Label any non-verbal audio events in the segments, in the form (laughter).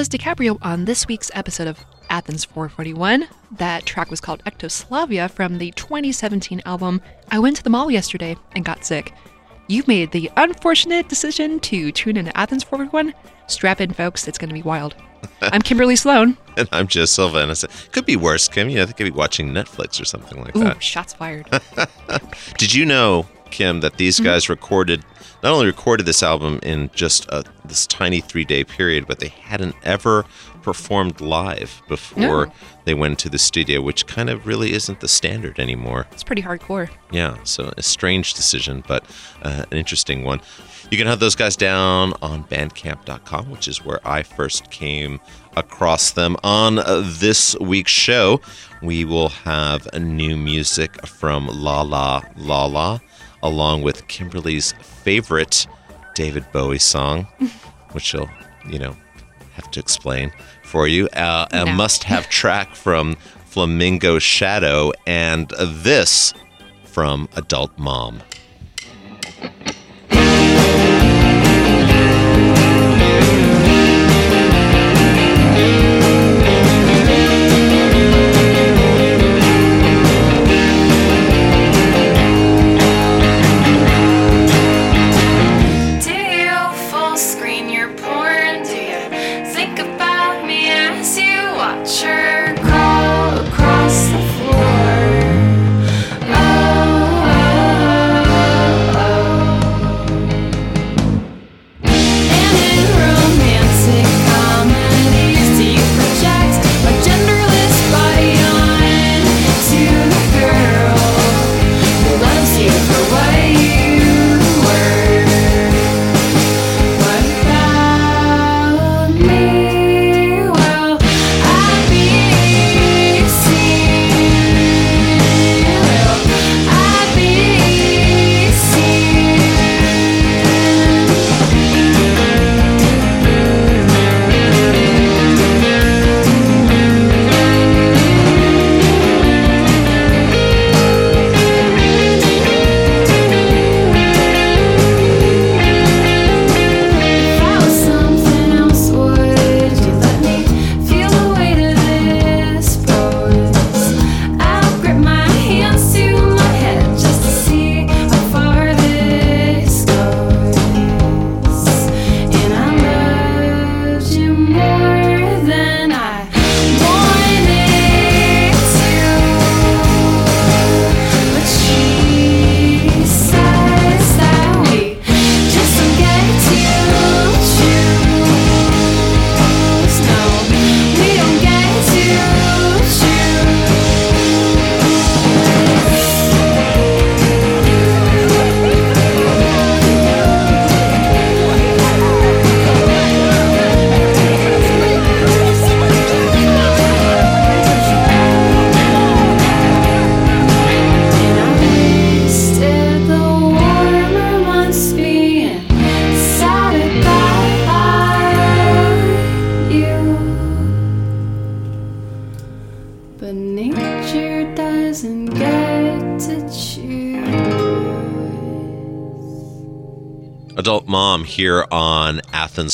Was DiCaprio on this week's episode of Athens 441. That track was called Ectoslavia from the 2017 album I Went to the Mall Yesterday and Got Sick. You've made the unfortunate decision to tune into Athens 441. Strap in, folks, it's going to be wild. (laughs) I'm Kimberly Sloan. And I'm Joe Silva, and I said, could be worse, Kim. You know, they could be watching Netflix or something like Ooh, that. shots fired. (laughs) Did you know, Kim, that these mm-hmm. guys recorded, not only recorded this album in just a, this tiny three day period, but they hadn't ever performed live before No. they went to the studio, which kind of really isn't the standard anymore. It's pretty hardcore. Yeah, so a strange decision, but uh, an interesting one. You can have those guys down on bandcamp.com, which is where I first came across them. On uh, this week's show, we will have new music from La La La La, along with Kimberly's favorite David Bowie song, (laughs) which she'll, you know, have to explain for you. Uh, a No. must have (laughs) track from Flamingo Shadow, and this from Adult Mom.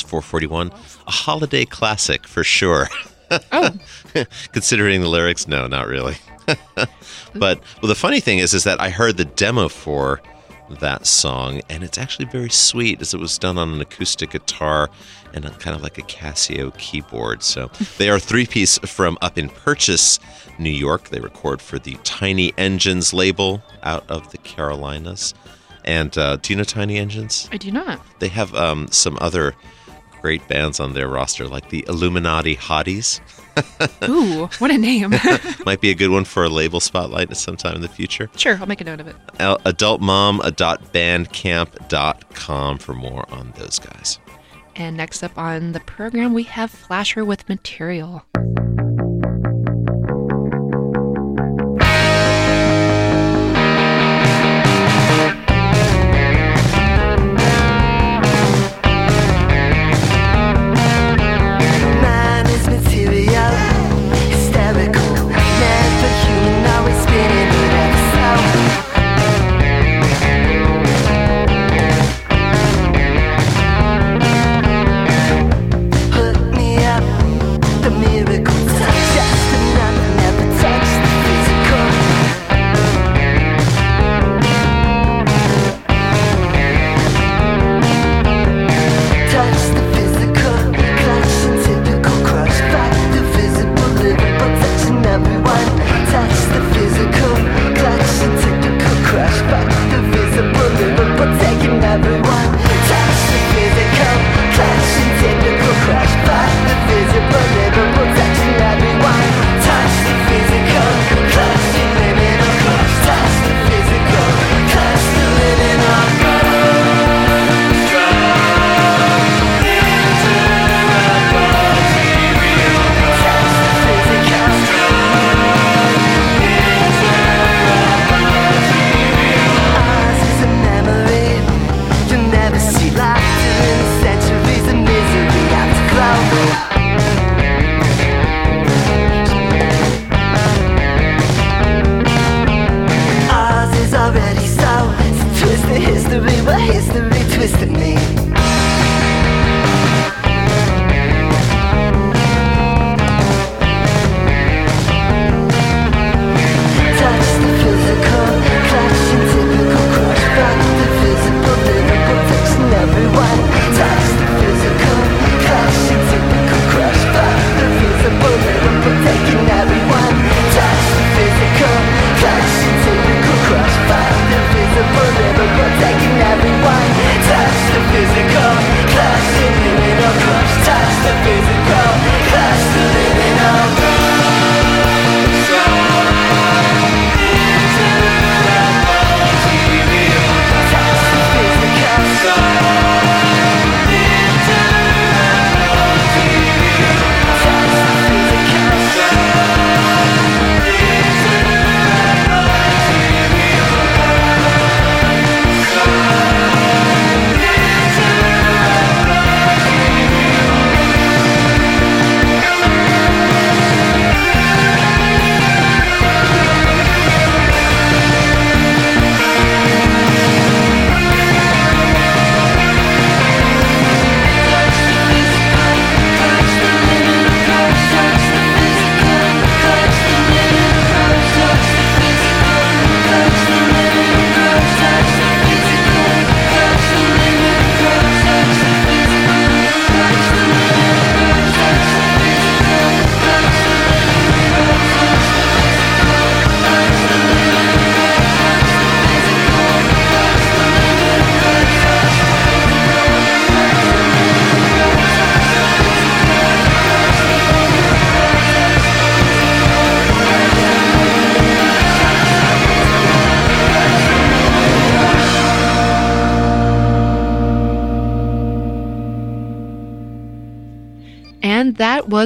On 441. A holiday classic for sure. Oh, (laughs) Considering the lyrics, no, not really. (laughs) but well, the funny thing is, is that I heard the demo for that song, and it's actually very sweet, as it was done on an acoustic guitar and a, kind of like a Casio keyboard. So (laughs) they are three piece from up in Purchase, New York. They record for the Tiny Engines label out of the Carolinas. And uh, do you know Tiny Engines? I do not. They have um, some other great bands on their roster, like the Illuminati Hotties. (laughs) Ooh, what a name. (laughs) Might be a good one for a label spotlight at some time in the future. sure, I'll make a note of it. Adultmom.bandcamp.com for more on those guys. And next up on the program, we have Flasher with Material.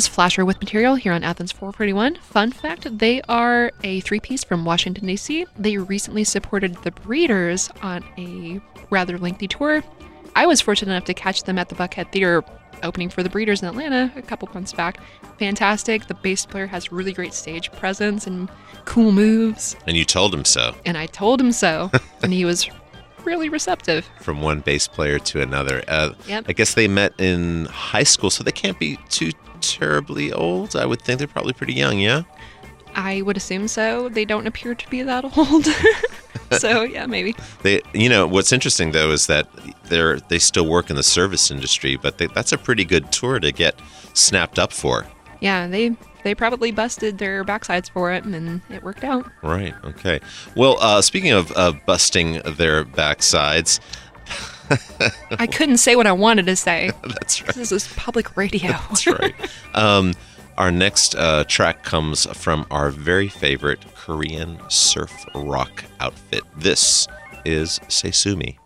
Was Flasher with Material here on Athens 441. Fun fact they are a three piece from Washington, D.C. They recently supported the Breeders on a rather lengthy tour. I was fortunate enough to catch them at the Buckhead Theater opening for the Breeders in Atlanta a couple months back. Fantastic. The bass player has really great stage presence and cool moves. And you told him so. And I told him so. (laughs) and he was really receptive. from one bass player to another. Uh, Yep. I guess they met in high school, so they can't be too terribly old. I would think they're probably pretty young, yeah? I would assume so. They don't appear to be that old. (laughs) so yeah, maybe. They, you know, what's interesting though is that they're they still work in the service industry, but they, that's a pretty good tour to get snapped up for. Yeah, they they probably busted their backsides for it, and it worked out. Right. Okay. Well, uh, speaking of uh, busting their backsides, I couldn't say what I wanted to say. (laughs) that's right. This is public radio. That's right. Um, our next uh, track comes from our very favorite Korean surf rock outfit. This is Say Sue Me.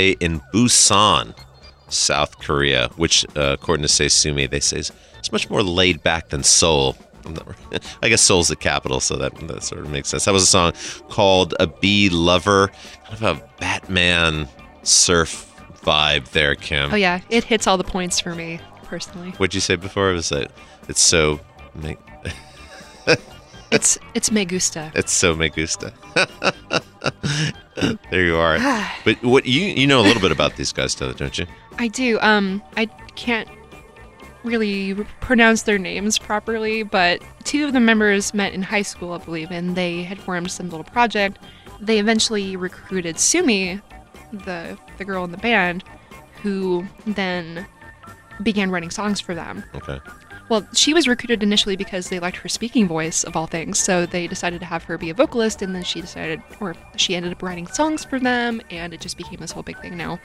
Way in Busan, South Korea, which, uh, according to Say Sue Me, they say is, much more laid back than Seoul. Not- (laughs) I guess Seoul's the capital, so that, that sort of makes sense. That was a song called A Bee Lover, kind of a Batman surf vibe there, Kim. Oh yeah, it hits all the points for me personally. What'd you say before? It was that it's so (laughs) It's it's me gusta. it's so me gusta. (laughs) there you are. (sighs) but what you you know a little bit about these guys, though, don't you? I do. Um, I can't really pronounce their names properly, but two of the members met in high school, I believe, and they had formed some little project. They eventually recruited Sumi, the the girl in the band, who then began writing songs for them. Okay. Well, she was recruited initially because they liked her speaking voice of all things, so they decided to have her be a vocalist, and then she decided, or she ended up writing songs for them, and it just became this whole big thing. Now,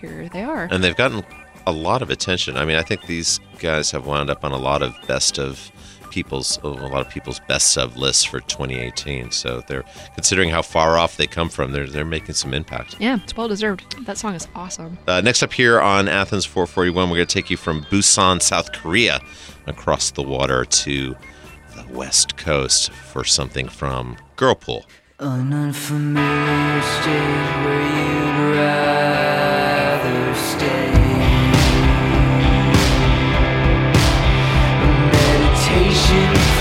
here they are. and they've gotten a lot of attention. I mean, I think these guys have wound up on a lot of best of people's a lot of people's best of lists for 2018. So they're considering how far off they come from. They're they're making some impact. Yeah, it's well deserved. That song is awesome. Uh, next up here on Athens 441, we're going to take you from Busan, South Korea, across the water to the West Coast for something from Girlpool. An unfamiliar state where you'd rather stay.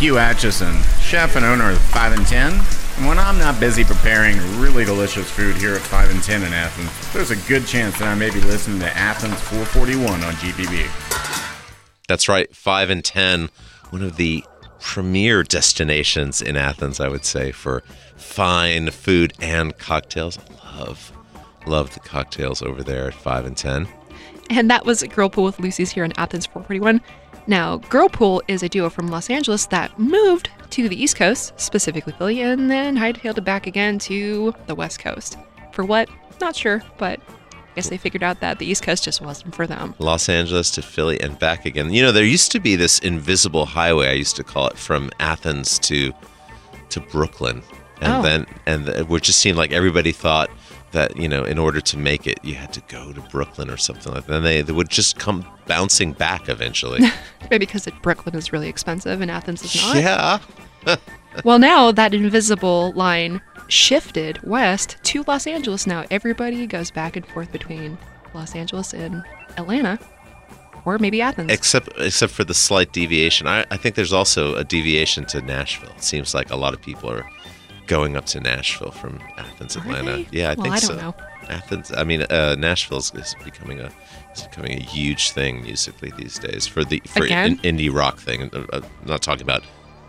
Hugh Acheson, chef and owner of 5 and 10. And when I'm not busy preparing really delicious food here at 5 and 10 in Athens, there's a good chance that I may be listening to Athens 441 on GPB. That's right, 5 and 10, one of the premier destinations in Athens, I would say, for fine food and cocktails. I love, love the cocktails over there at 5 and 10. And that was Girlpool with Lucy's here in Athens 441. Now, Girlpool is a duo from Los Angeles that moved to the East Coast, specifically Philly, and then hightailed it back again to the West Coast. For what? Not sure, but I guess they figured out that the East Coast just wasn't for them. Los Angeles to Philly and back again. You know, there used to be this invisible highway, I used to call it, from Athens to to Brooklyn. And Oh. then and it just seem like everybody thought that, you know, in order to make it, you had to go to Brooklyn or something like that. And they, they would just come bouncing back eventually. (laughs) Maybe because Brooklyn is really expensive and Athens is not. yeah. (laughs) Well, now that invisible line shifted west to Los Angeles. Now everybody goes back and forth between Los Angeles and Atlanta, or maybe Athens. Except except for the slight deviation. I, I think there's also a deviation to Nashville. It seems like a lot of people are going up to Nashville from Athens, Are Atlanta. they? Yeah, I Well, think I so. don't know. Athens. I mean, uh, Nashville is, becoming a is becoming a huge thing musically these days for the for an indie rock thing. Uh, uh, I'm not talking about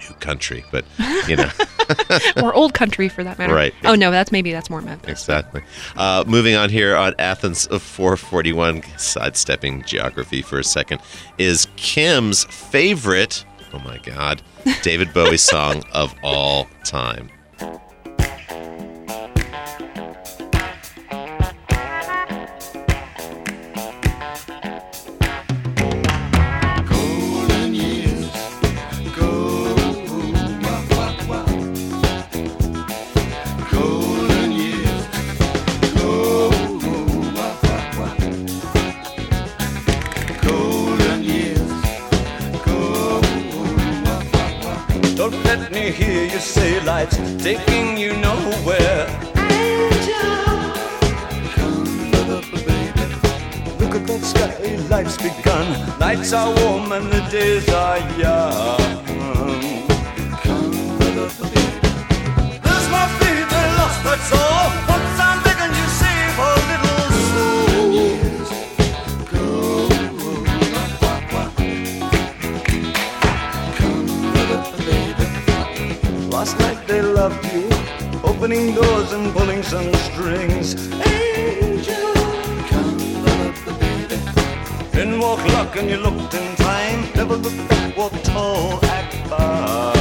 new country, but you know. (laughs) or old country for that matter. Right. Oh no, that's maybe that's more Memphis. Exactly. Uh, moving on here on Athens of 441, sidestepping geography for a second, is Kim's favorite, oh my God, David Bowie song of all time. Taking you nowhere. Look at that sky, life's begun. Nights are warm and the days are young. Come There's my baby lost, that's all. They loved you, opening doors and pulling some strings. Angel, come baby. Then walk luck and you looked in time. Never looked back, walk tall, act fine.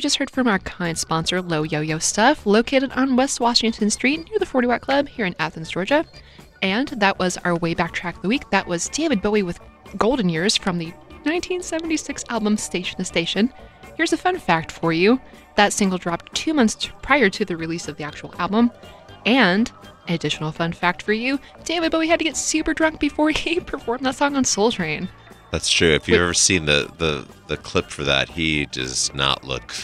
You just heard from our kind sponsor, Low Yo Yo Stuff, located on West Washington Street near the 40 Watt Club here in Athens, Georgia. And that was our way back track of the week. That was David Bowie with Golden Years from the 1976 album Station to Station. Here's a fun fact for you that single dropped two months prior to the release of the actual album. And an additional fun fact for you David Bowie had to get super drunk before (laughs) he performed that song on Soul Train. That's true. If you've Wait. ever seen the, the, the clip for that, he does not look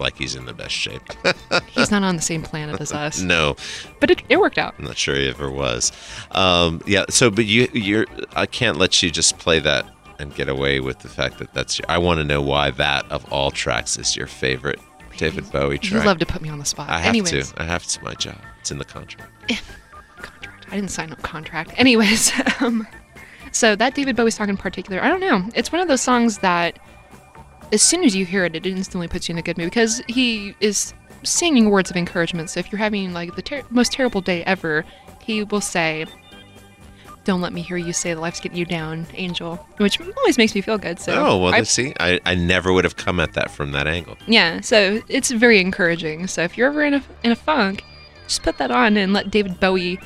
like he's in the best shape. (laughs) He's not on the same planet as us. no, But it, it worked out. I'm not sure he ever was. Um, yeah. So, but you, you're, I can't let you just play that and get away with the fact that that's your. I want to know why that of all tracks is your favorite David Bowie track. You love to put me on the spot. I have Anyways, to. I have to. My job. It's in the contract. contract. I didn't sign up contract. Anyways, (laughs) um, so that David Bowie song in particular, I don't know. It's one of those songs that as soon as you hear it, it instantly puts you in a good mood because he is singing words of encouragement. So if you're having like the ter- most terrible day ever, he will say, "Don't let me hear you say that life's getting you down, Angel," which always makes me feel good. So oh well, I- let's see, I, I never would have come at that from that angle. yeah, so it's very encouraging. So if you're ever in a in a funk, just put that on and let David Bowie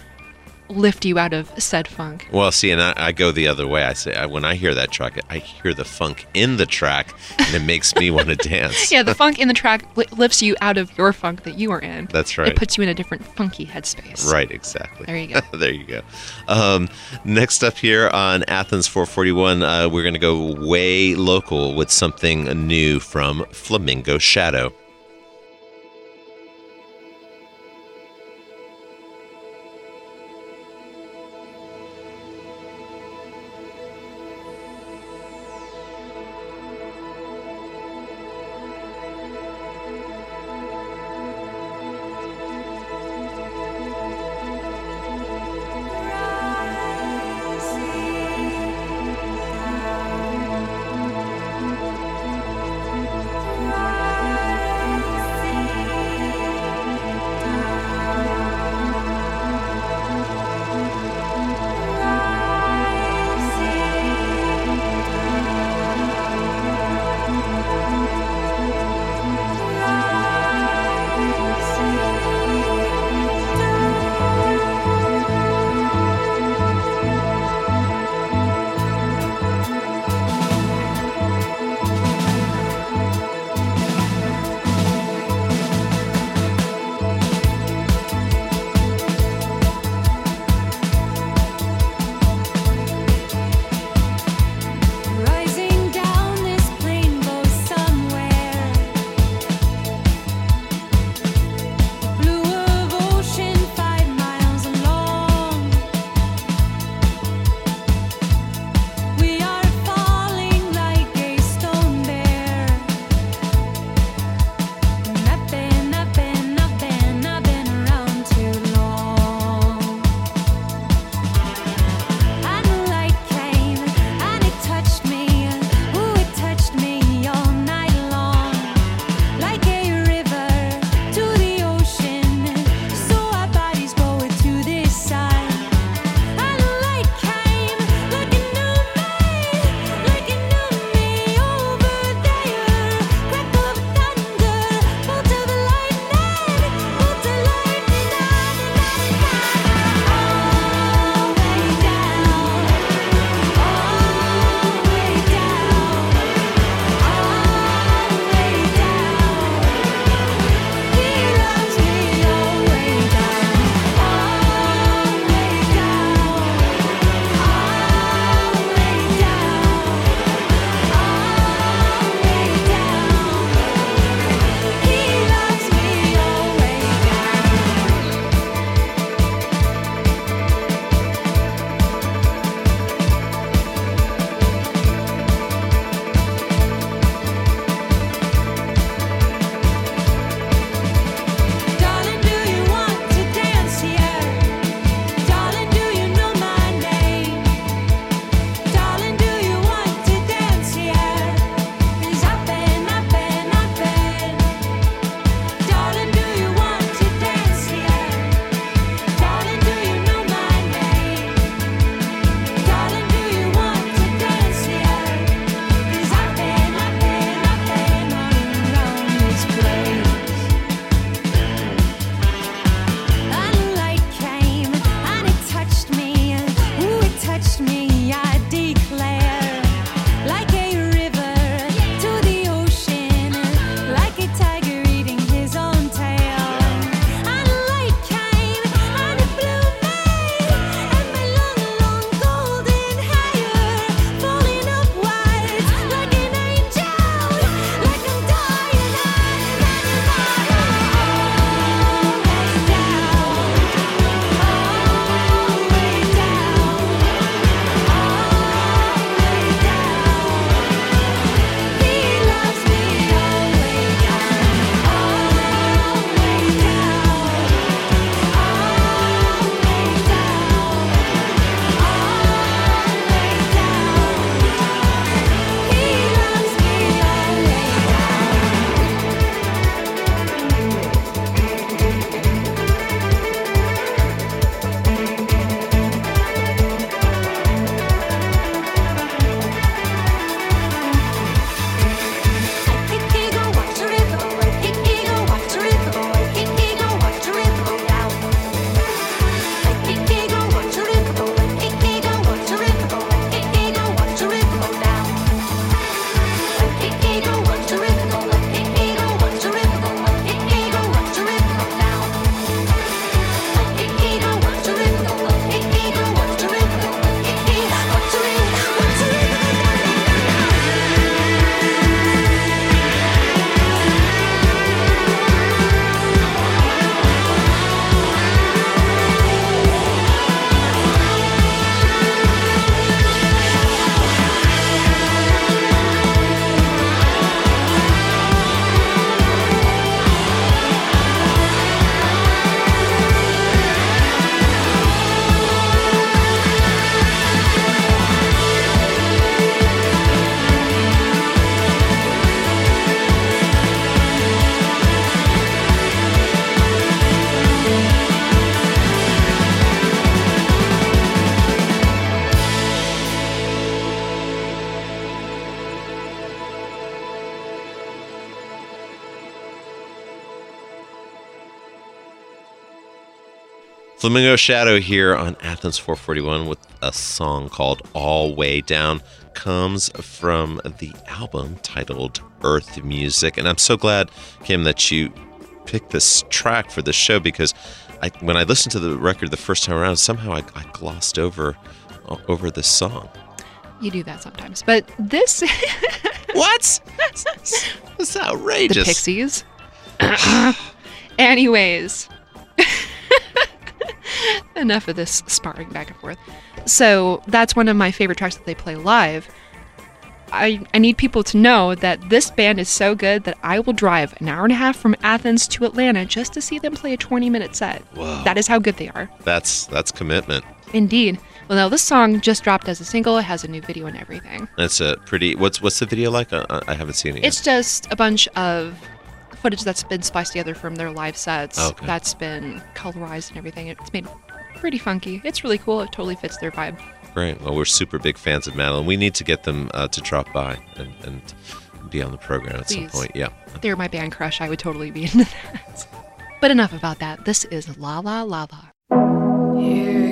lift you out of said funk. Well, see, and I, I go the other way. I say I, when I hear that track, I hear the funk in the track, and it makes me want to (laughs) dance. Yeah, the funk in the track li- lifts you out of your funk that you are in. That's right. It puts you in a different funky headspace. Right, exactly. There you go. (laughs) there you go. Um, next up here on Athens 441, uh, we're going to go way local with something new from Flamingo Shadow. Flamingo Shadow here on Athens 441 with a song called All Way Down comes from the album titled Earth Music. And I'm so glad, Kim, that you picked this track for the show because I, when I listened to the record the first time around, somehow I, I glossed over uh, over this song. You do that sometimes. But this, (laughs) What? (laughs) That's the. Pixies. (clears throat) Anyways, enough of this sparring back and forth. So that's one of my favorite tracks that they play live. I, I need people to know that this band is so good that I will drive an hour and a half from Athens to Atlanta just to see them play a 20 minute set. Whoa. That is how good they are. That's that's commitment. Indeed. Well, now this song just dropped as a single. It has a new video and everything. That's a pretty. What's what's the video like? I, I haven't seen it yet. It's just a bunch of footage that's been spliced together from their live sets. Okay. That's been colorized and everything. It's made pretty funky. It's really cool. It totally fits their vibe. Great. Well, we're super big fans of Madeline. We need to get them uh, to drop by and, and be on the program at some point. Yeah. They're my band crush. I would totally be into that. But enough about that. This is La La La La. Here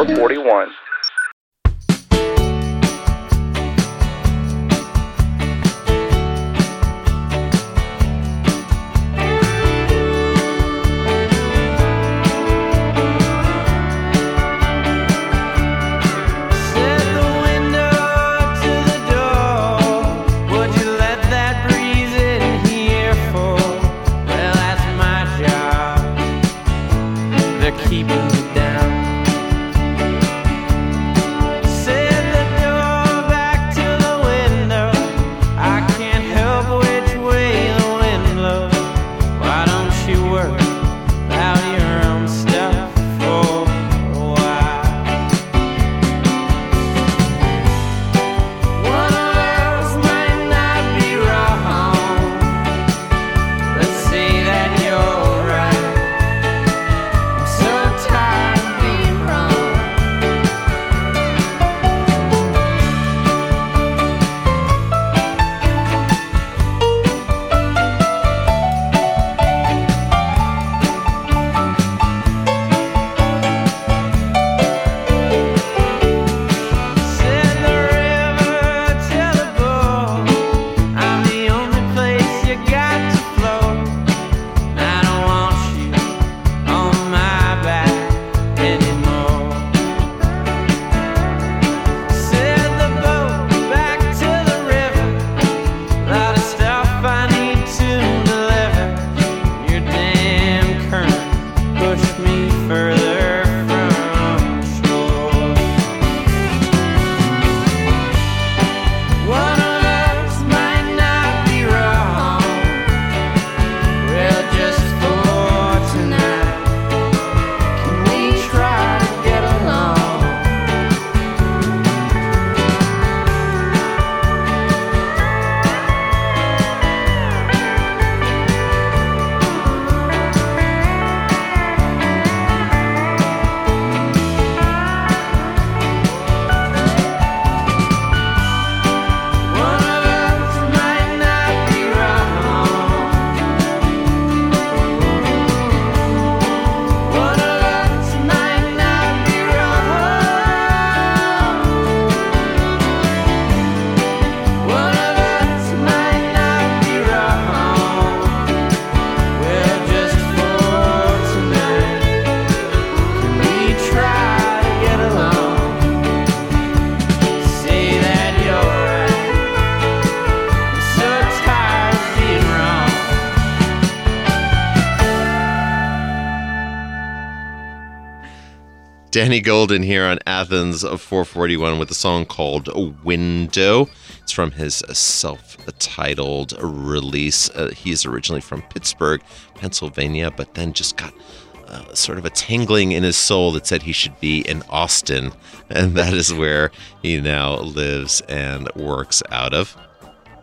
Athens Danny Golden here on Athens of 441 with a song called Window. It's from his self titled release. Uh, he's originally from Pittsburgh, Pennsylvania, but then just got uh, sort of a tingling in his soul that said he should be in Austin. (laughs) And that is where he now lives and works out of.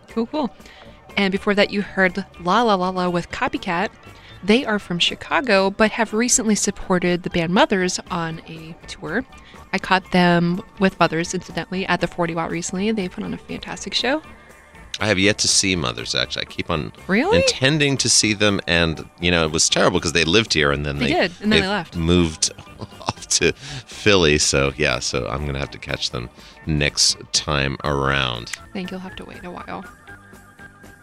Cool, cool. And before that, you heard La La La La with Copycat. They are from Chicago, but have recently supported the band Mothers on a tour. I caught them with Mothers, incidentally, at the 40 Watt recently. They put on a fantastic show. I have yet to see Mothers, actually. I keep on Really? intending to see them, and, you know, it was terrible because they lived here and then They they, did, and then they left. moved (laughs) off to Philly. So, yeah, so I'm going to have to catch them next time around. I think you'll have to wait a while.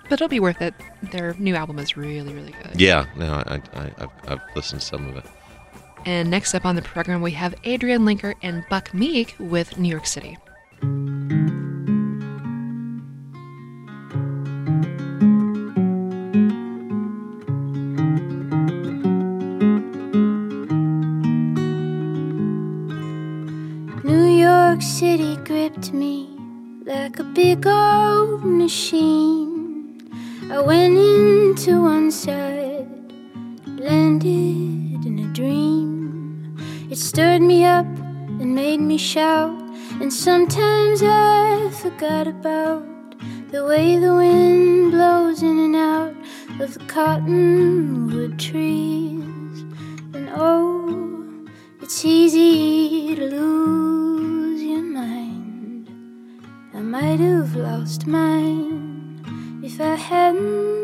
But it'll be worth it. Their new album is really, really good. Yeah, no, I, I, I've, I've listened to some of it. And next up on the program, we have Adrianne Lenker and Buck Meek with New York City. New York City gripped me like a big old machine. Me shout, and sometimes I forgot about the way the wind blows in and out of the cottonwood trees. And oh, it's easy to lose your mind. I might have lost mine if I hadn't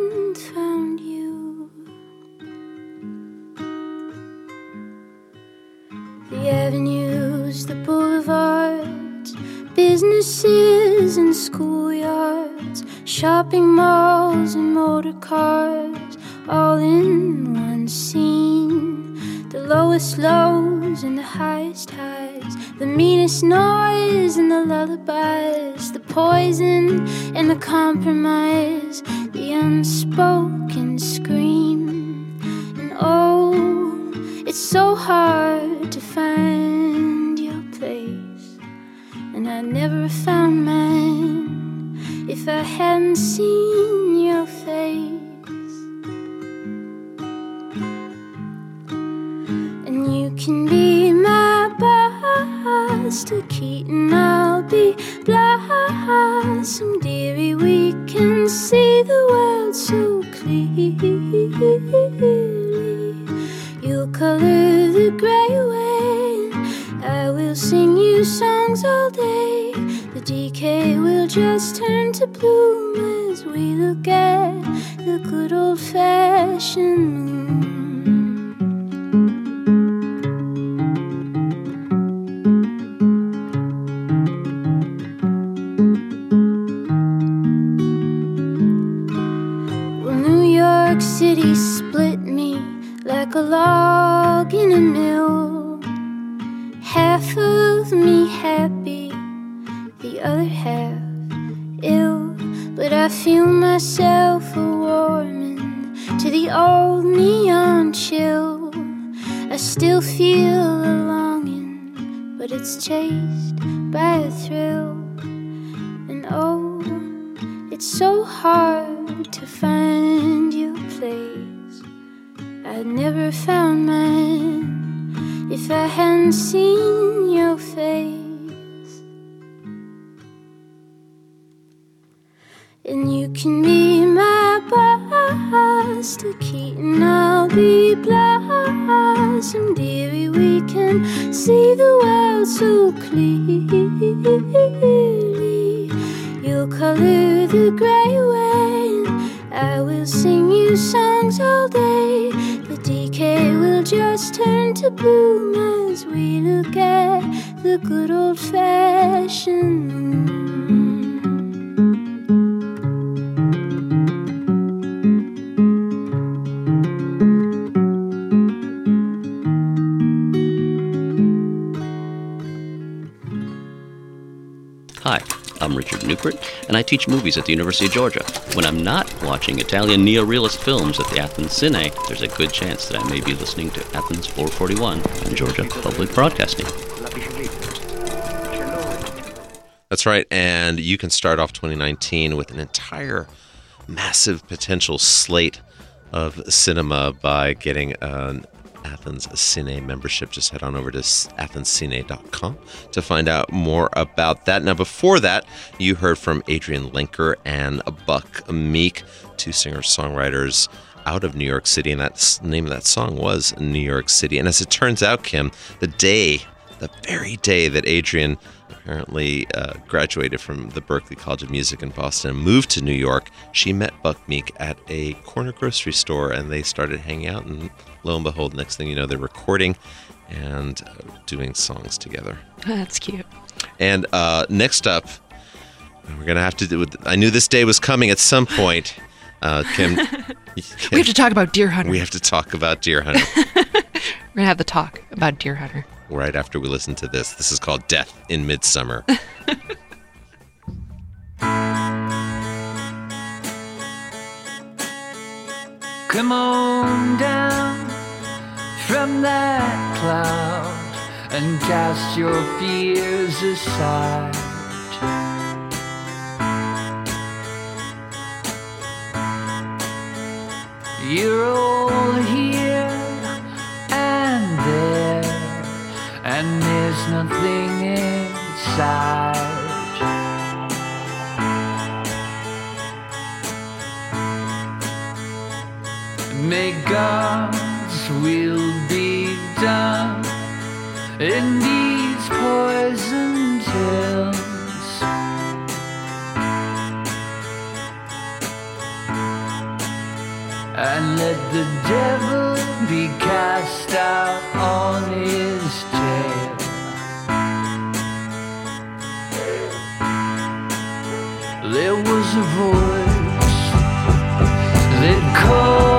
schoolyards, shopping malls and motor cars, all in one scene. The lowest lows and the highest highs, the meanest noise and the lullabies, the poison and the compromise, the unspoken scream. And oh, it's so hard to find your place. And I never found mine if I hadn't seen your face. And you can be my Buster Keaton, I'll be Blossom Dearie. We can see the world so clearly. You'll color the gray away. I will sing you songs all day. Decay will just turn to bloom as we look at the good old fashioned moon. Hi, I'm Richard Neupert, and I teach movies at the University of Georgia. When I'm not watching Italian neorealist films at the Athens Cine, there's a good chance that I may be listening to Athens 441 on Georgia Public Broadcasting. That's right. And you can start off 2019 with an entire massive potential slate of cinema by getting an Athens Cine membership. Just head on over to athenscine.com to find out more about that. Now, before that, you heard from Adrianne Lenker and Buck Meek, two singer songwriters out of New York City. And that's the name of that song was New York City. And as it turns out, Kim, the day, the very day that Adrianne apparently uh, graduated from the Berklee College of Music in Boston and moved to New York, she met Buck Meek at a corner grocery store and they started hanging out. And lo and behold, next thing you know, they're recording and uh, doing songs together. That's cute. And uh, next up, we're going to have to do with, I knew this day was coming at some point. Uh, Kim, (laughs) We have to talk about Deerhunter. we have to talk about Deerhunter (laughs) We're gonna have the talk about Deerhunter. Right after we listen to this. This is called Death in Midsummer. (laughs) Come on down from that cloud and cast your fears aside. You're all here and there's nothing inside. May God's will be done in these poison hills. And let the devil be cast out on his a voice that called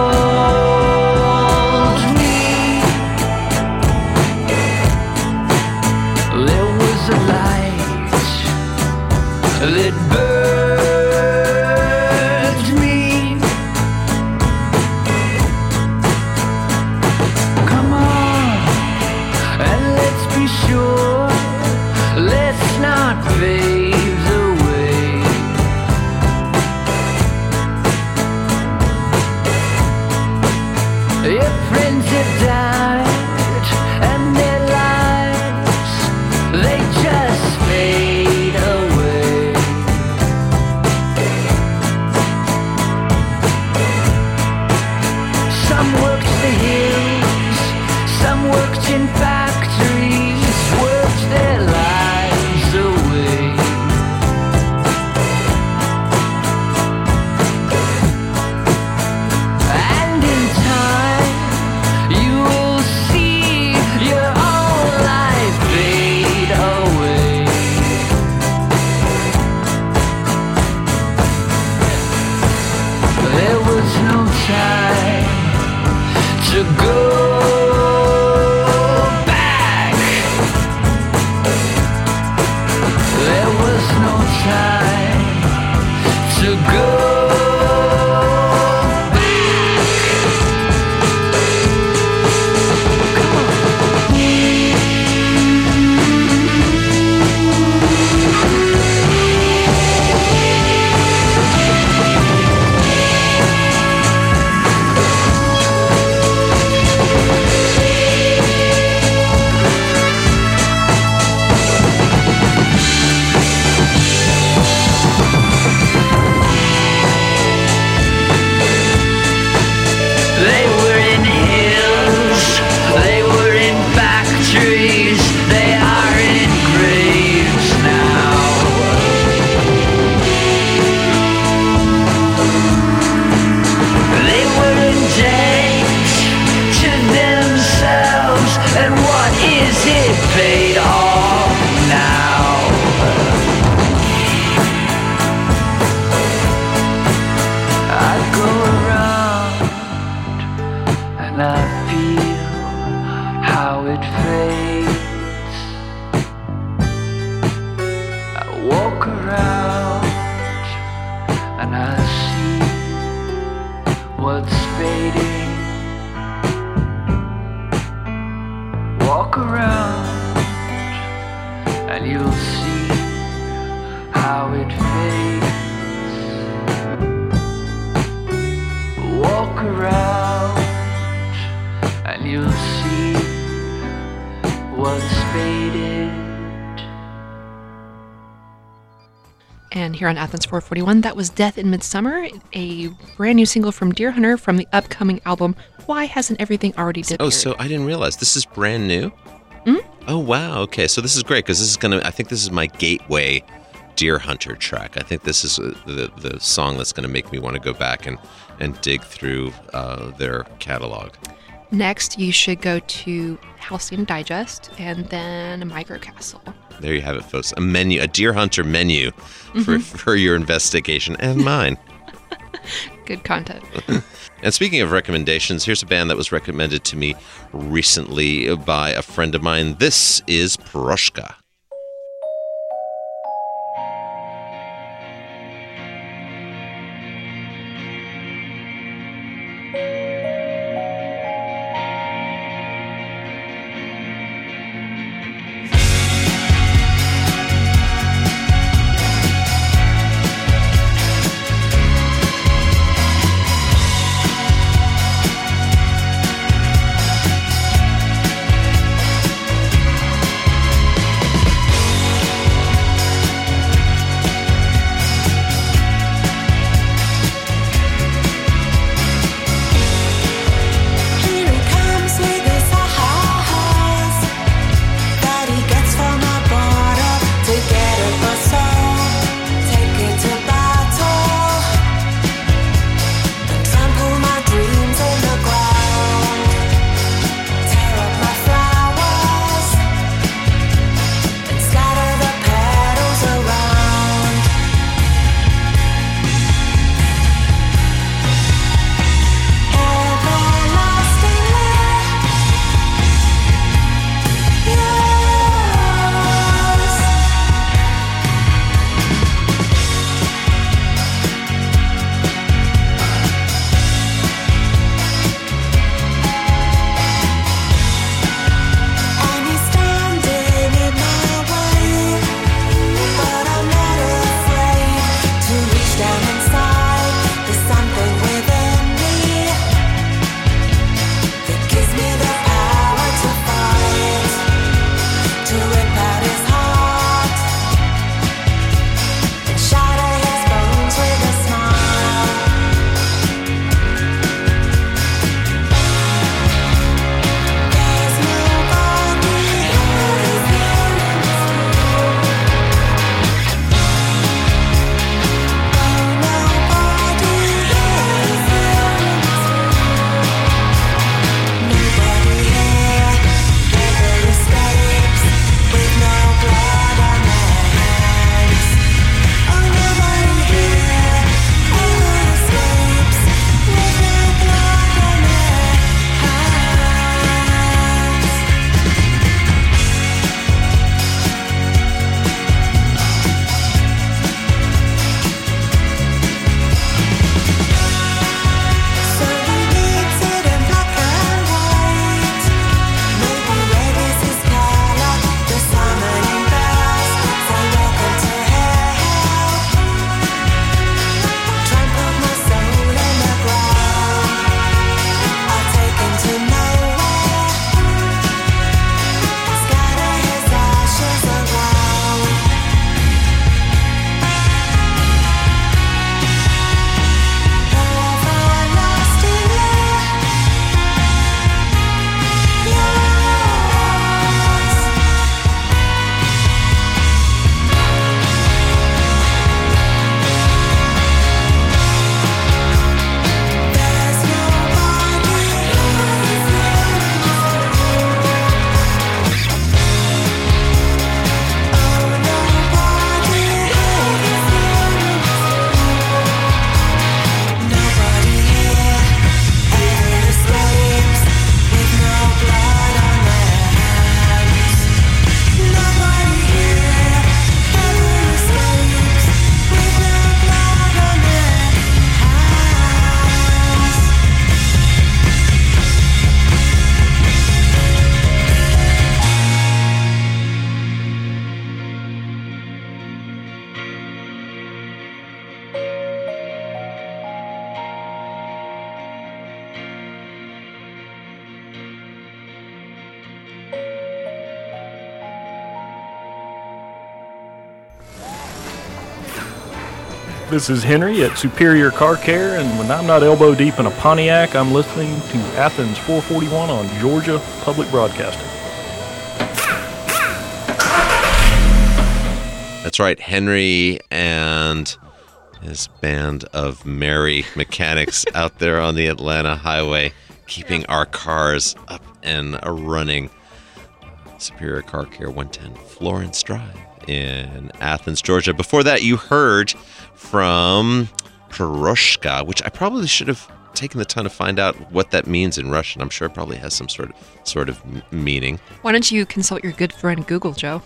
And here on Athens 441, that was Death in Midsummer, a brand new single from Deerhunter from the upcoming album Why Hasn't Everything Already Disappeared? Oh, so I didn't realize this is brand new. Mhm. Oh wow. Okay, so this is great because this is gonna. I think this is my gateway Deerhunter track. I think this is uh, the the song that's gonna make me want to go back and and dig through uh, their catalog. Next, you should go to Halcyon Digest and then a Microcastle. There you have it, folks. A menu, a Deerhunter menu for Mhm. for your investigation and (laughs) mine. Good content. (clears throat) And speaking of recommendations, here's a band that was recommended to me recently by a friend of mine. This is Piroshka. This is Henry at Superior Car Care, and when I'm not elbow deep in a Pontiac, I'm listening to Athens 441 on Georgia Public Broadcasting. That's right, Henry and his band of merry mechanics (laughs) out there on the Atlanta highway, keeping our cars up and running. Superior Car Care 110 Florence Drive in Athens, Georgia. Before that, you heard from Piroshka, which I probably should have taken the time to find out what that means in Russian. I'm sure it probably has some sort of sort of meaning. Why don't you consult your good friend Google, Joe?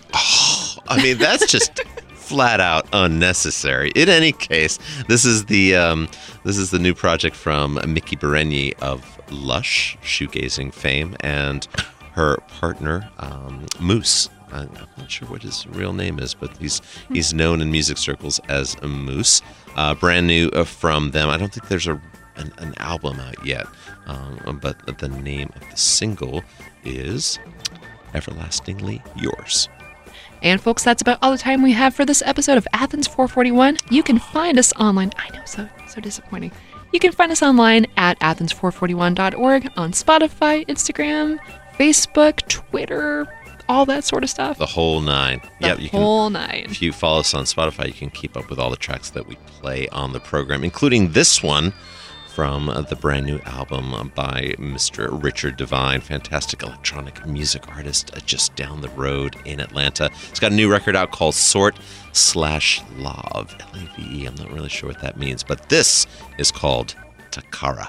I mean, that's just (laughs) flat out unnecessary. In any case, this is the um, this is the new project from Miki Berenyi of Lush shoegazing fame and her partner um, Moose. I'm not sure what his real name is, but he's he's known in music circles as a Moose. Uh, brand new uh, from them. I don't think there's a an, an album out yet, um, but the name of the single is "Everlastingly Yours." And folks, that's about all the time we have for this episode of Athens 441. You can find us online. I know, so so disappointing. You can find us online at athens441.org on Spotify, Instagram, Facebook, Twitter, all that sort of stuff. The whole nine. The yep, you whole can. nine. If you follow us on Spotify, you can keep up with all the tracks that we play on the program, including this one from the brand new album by Mr. Richard Devine, fantastic electronic music artist uh, just down the road in Atlanta. He's got a new record out called Sort Slash Love, L A V E. I'm not really sure what that means, but this is called Takara.